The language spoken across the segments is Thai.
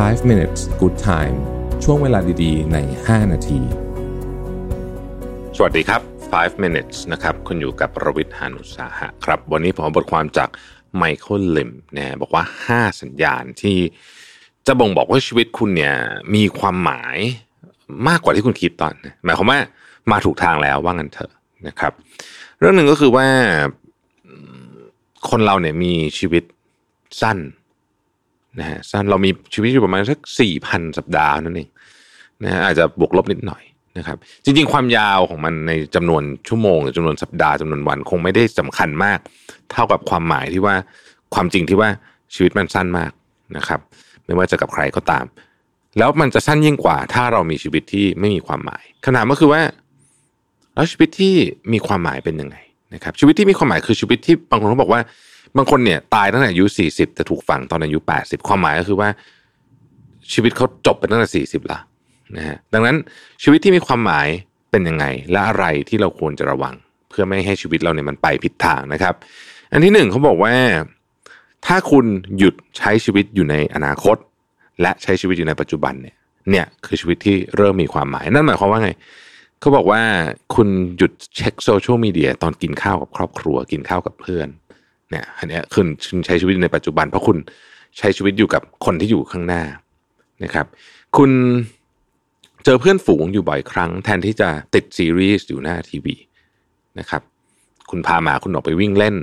5 minutes good time ช่วงเวลาดีๆ ใน 5 นาที สวัสดีครับ 5 minutes นะครับ คุณอยู่กับประวิทย์หานุสาหะครับ วันนี้ผมเอบทความจากไมเคิลลิมนะบอกว่า 5 สัญญาณที่จะบ่งบอกว่าชีวิตคุณเนี่ยมีความหมายมากกว่าที่คุณคิดตอนหมายความว่ามาถูกทางแล้วว่างั้นเถอะนะครับ เรื่องหนึ่งก็คือว่าคนเราเนี่ยมีชีวิตสั้น นะฮะสั้นเรามีชีวิตอยู่ประมาณสักสี่พันสัปดาห์นั่นเองนะฮะอาจจะบวกลบนิดหน่อยนะครับ จริงๆ ความยาวของมันในจำนวนชั่วโมงหรือจำนวนสัปดาห์จำนวนวันคงไม่ได้สำคัญมาก เท่ากับความหมายที่ว่าความจริงที่ว่าชีวิตมันสั้นมากนะครับ ไม่ว่าจะกับใครก็ตาม แล้วมันจะสั้นยิ่งกว่า ถ้าเรามีชีวิตที่ไม่มีความหมายคำถามก็คือว่าแล้วชีวิตที่มีความหมายเป็นยังไงนะครับชีวิตที่มีความหมายคือชีวิตที่บางคนเขาบอกว่า บางคนเนี่ยตายตั้งแต่อายุสี่สิบแต่ถูกฝังตอนอายุแปดสิบความหมายก็คือว่า ชีวิตเขาจบไปตั้งแต่สี่สิบละนะฮะดังนั้นชีวิตที่มีความหมายเป็นยังไง และอะไรที่เราควรจะระวัง เพื่อไม่ให้ชีวิตเราเนี่ยมันไปผิดทางนะครับ อันที่หนึ่งเขาบอกว่า ถ้าคุณหยุดใช้ชีวิตอยู่ในอนาคต และใช้ชีวิตอยู่ในปัจจุบันเนี่ย เนี่ยคือชีวิตที่เริ่มมีความหมาย นั่นหมายความว่าไงเขาบอกว่าคุณหยุดเช็คโซเชียลมีเดียตอนกินข้าวกับครอบครัว กินข้าวกับเพื่อน เนี่ยอันนี้คุณใช้ชีวิตในปัจจุบัน เพราะคุณใช้ชีวิตอยู่กับคนที่อยู่ข้างหน้านะครับ คุณเจอเพื่อนฝูงอยู่บ่อยครั้ง แทนที่จะติดซีรีส์อยู่หน้าทีวีนะครับ คุณพาหมาคุณออกไปวิ่งเล่น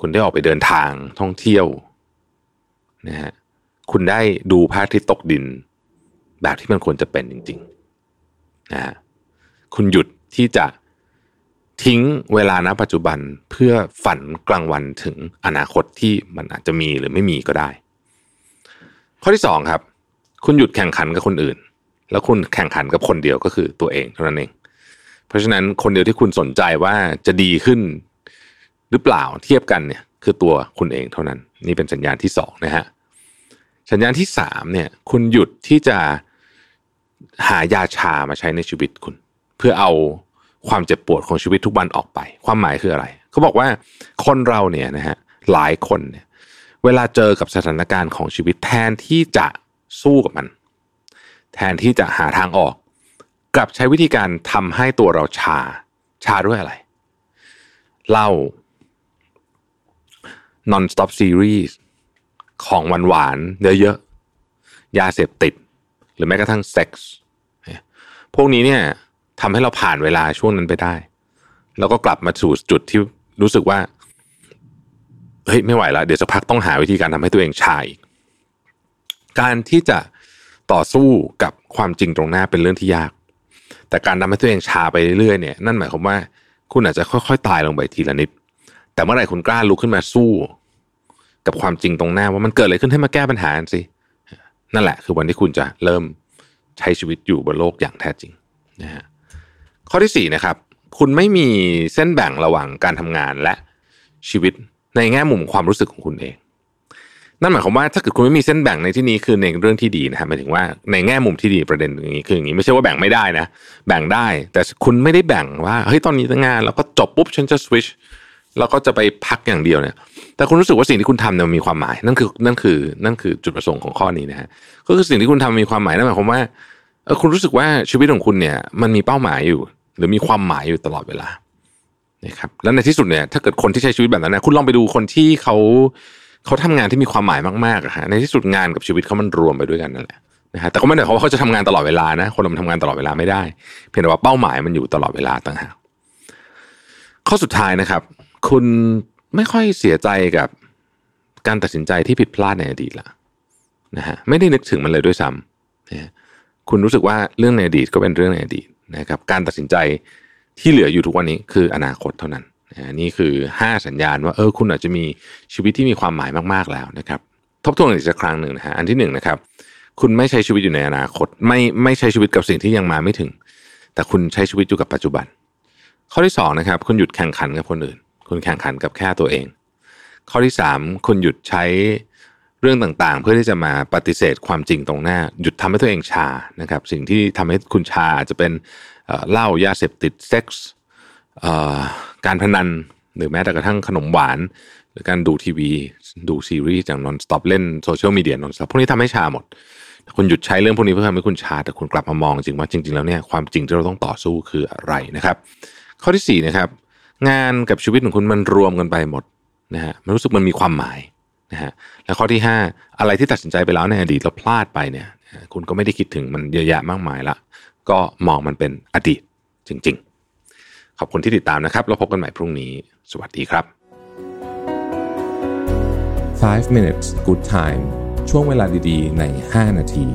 คุณได้ออกไปเดินทางท่องเที่ยวนะฮะคุณได้ดูพระอาทิตย์ตกดิน แบบที่มันควรจะเป็นจริงๆนะฮะคุณหยุดที่จะ ทิ้งเวลาณปัจจุบันเพื่อฝันกลางวันถึงอนาคตที่มันอาจจะมีหรือไม่มีก็ได้ ข้อที่สองครับ คุณหยุดแข่งขันกับคนอื่น แล้วคุณแข่งขันกับคนเดียวก็คือตัวเองเท่านั้นเอง เพราะฉะนั้นคนเดียวที่คุณสนใจว่าจะดีขึ้น หรือเปล่าเทียบกันเนี่ยคือตัวคุณเองเท่านั้น นี่เป็นสัญญาณที่สองนะฮะสัญญาณที่สามเนี่ย คุณหยุดที่จะหายาชามาใช้ในชีวิตคุณ เพื่อเอา ความเจ็บปวดของชีวิตทุกวันออกไป ความหมายคืออะไร เขาบอกว่าคนเราเนี่ยนะฮะหลายคนเนี่ยเวลาเจอกับสถานการณ์ของชีวิตแทนที่จะสู้กับมัน แทนที่จะหาทางออก กลับใช้วิธีการทำให้ตัวเราชา ชาด้วยอะไรเล่า non stop series ของหวานหวานเยอะๆยาเสพติด หรือแม้กระทั่งเซ็กส์พวกนี้เนี่ย ทำให้เราผ่านเวลาช่วงนั้นไปได้ แล้วก็กลับมาสู่จุดที่รู้สึกว่าเฮ้ยไม่ไหวแล้วเดี๋ยวสักพักต้องหาวิธีการทำให้ตัวเองชายการที่จะต่อสู้กับความจริงตรงหน้าเป็นเรื่องที่ยาก แต่การทำให้ตัวเองชาไปเรื่อยๆเนี่ยนั่นหมายความว่าคุณอาจจะค่อยๆตายลงไปทีละนิด แต่เมื่อไหร่คุณกล้าลุกขึ้นมาสู้ กับความจริงตรงหน้าว่ามันเกิดอะไรขึ้นให้มาแก้ปัญหาสินั่นแหละ คือวันที่คุณจะเริ่มใช้ชีวิตอยู่บนโลกอย่างแท้จริงนะฮะ ข้อที่สี่นะครับคุณไม่มีเส้นแบ่งระหว่างการทำงานและชีวิตในแง่มุมความรู้สึกของคุณเอง นั่นหมายความว่าถ้าเกิดคุณไม่มีเส้นแบ่งในที่นี้คือในเรื่องที่ดีนะฮะหมายถึงว่าในแง่มุมที่ดีประเด็นอย่างนี้คืออย่างนี้ไม่ใช่ว่าแบ่งไม่ได้นะ แบ่งได้ แต่คุณไม่ได้แบ่งว่าเฮ้ยตอนนี้งานแล้วก็จบปุ๊บฉันจะสวิชแล้วก็จะไปพักอย่างเดียวเนี่ย แต่คุณรู้สึกว่าสิ่งที่คุณทำเนี่ยมีความหมาย นั่นคือนั่นคือนั่นคือจุดประสงค์ของข้อนี้นะฮะ ก็คือสิ่งที่คุณทำมีความหมายนั่นหมายความว่าคุณรู้สึกว่าชีวิตของคุณเนี่ย มันมีเป้าหมายอยู่ หรือมีความหมายอยู่ตลอดเวลานะครับแล้วในที่สุดเนี่ยถ้าเกิดคนที่ใช้ชีวิตแบบนั้นนะคุณลองไปดูคนที่เขาเขาทำงานที่มีความหมายมากๆอะฮะในที่สุดงานกับชีวิตเขามันรวมไปด้วยกันนั่นแหละนะฮะแต่ก็ไม่ได้เขาว่าเขาจะทำงานตลอดเวลานะคนเราทำงานตลอดเวลาไม่ได้ เพียงแต่ว่าเป้าหมายมันอยู่ตลอดเวลาต่างหากข้อสุดท้ายนะครับ คุณไม่ค่อยเสียใจกับการตัดสินใจที่ผิดพลาดในอดีตละนะฮะไม่ได้นึกถึงมันเลยด้วยซ้ำนะคุณรู้สึกว่าเรื่องในอดีตก็เป็นเรื่องในอดีต นะครับการตัดสินใจที่เหลืออยู่ทุกวันนี้คืออนาคตเท่านั้นนี่คือ 5 สัญญาณว่าเออคุณอาจจะมีชีวิตที่มีความหมายมากๆแล้วนะครับทบทวนอีกสักครั้งหนึ่งนะฮะอันที่หนึ่งนะครับคุณไม่ใช้ชีวิตอยู่ในอนาคต ไม่ไม่ใช้ชีวิตกับสิ่งที่ยังมาไม่ถึง แต่คุณใช้ชีวิตอยู่กับปัจจุบัน ข้อที่สองนะครับคุณหยุดแข่งขันกับคนอื่น คุณแข่งขันกับแค่ตัวเอง ข้อที่สามคุณหยุดใช้ เรื่องต่างๆ เพื่อที่จะมาปฏิเสธความจริงตรงหน้า หยุดทำให้ตัวเองชานะครับ สิ่งที่ทำให้คุณชาจะเป็นเหล้ายาเสพติดเซ็กส์การพนันหรือแม้แต่กระทั่งขนมหวาน หรือการดูทีวี ดูซีรีส์อย่าง non-stop เล่นโซเชียลมีเดีย non-stop พวกนี้ทำให้ชาหมดคุณหยุดใช้เรื่องพวกนี้เพื่อทำให้คุณชาแต่คุณกลับมามองจริงว่าจริง ๆ แล้วเนี่ยความจริงที่เราต้องต่อสู้คืออะไรนะครับ ข้อที่สี่นะครับงานกับชีวิตของคุณมันรวมกันไปหมดนะฮะมันรู้สึกมันมีความหมาย นะฮะและข้อที่ห้าอะไรที่ตัดสินใจไปแล้วในอดีตแล้วพลาดไปเนี่ย คุณก็ไม่ได้คิดถึงมันเยอะแยะมากมายละก็มองมันเป็นอดีตจริง ๆ ขอบคุณที่ติดตามนะครับ แล้วพบกันใหม่พรุ่งนี้ สวัสดีครับ 5 minutes good time ช่วงเวลาดีๆ ใน 5 นาที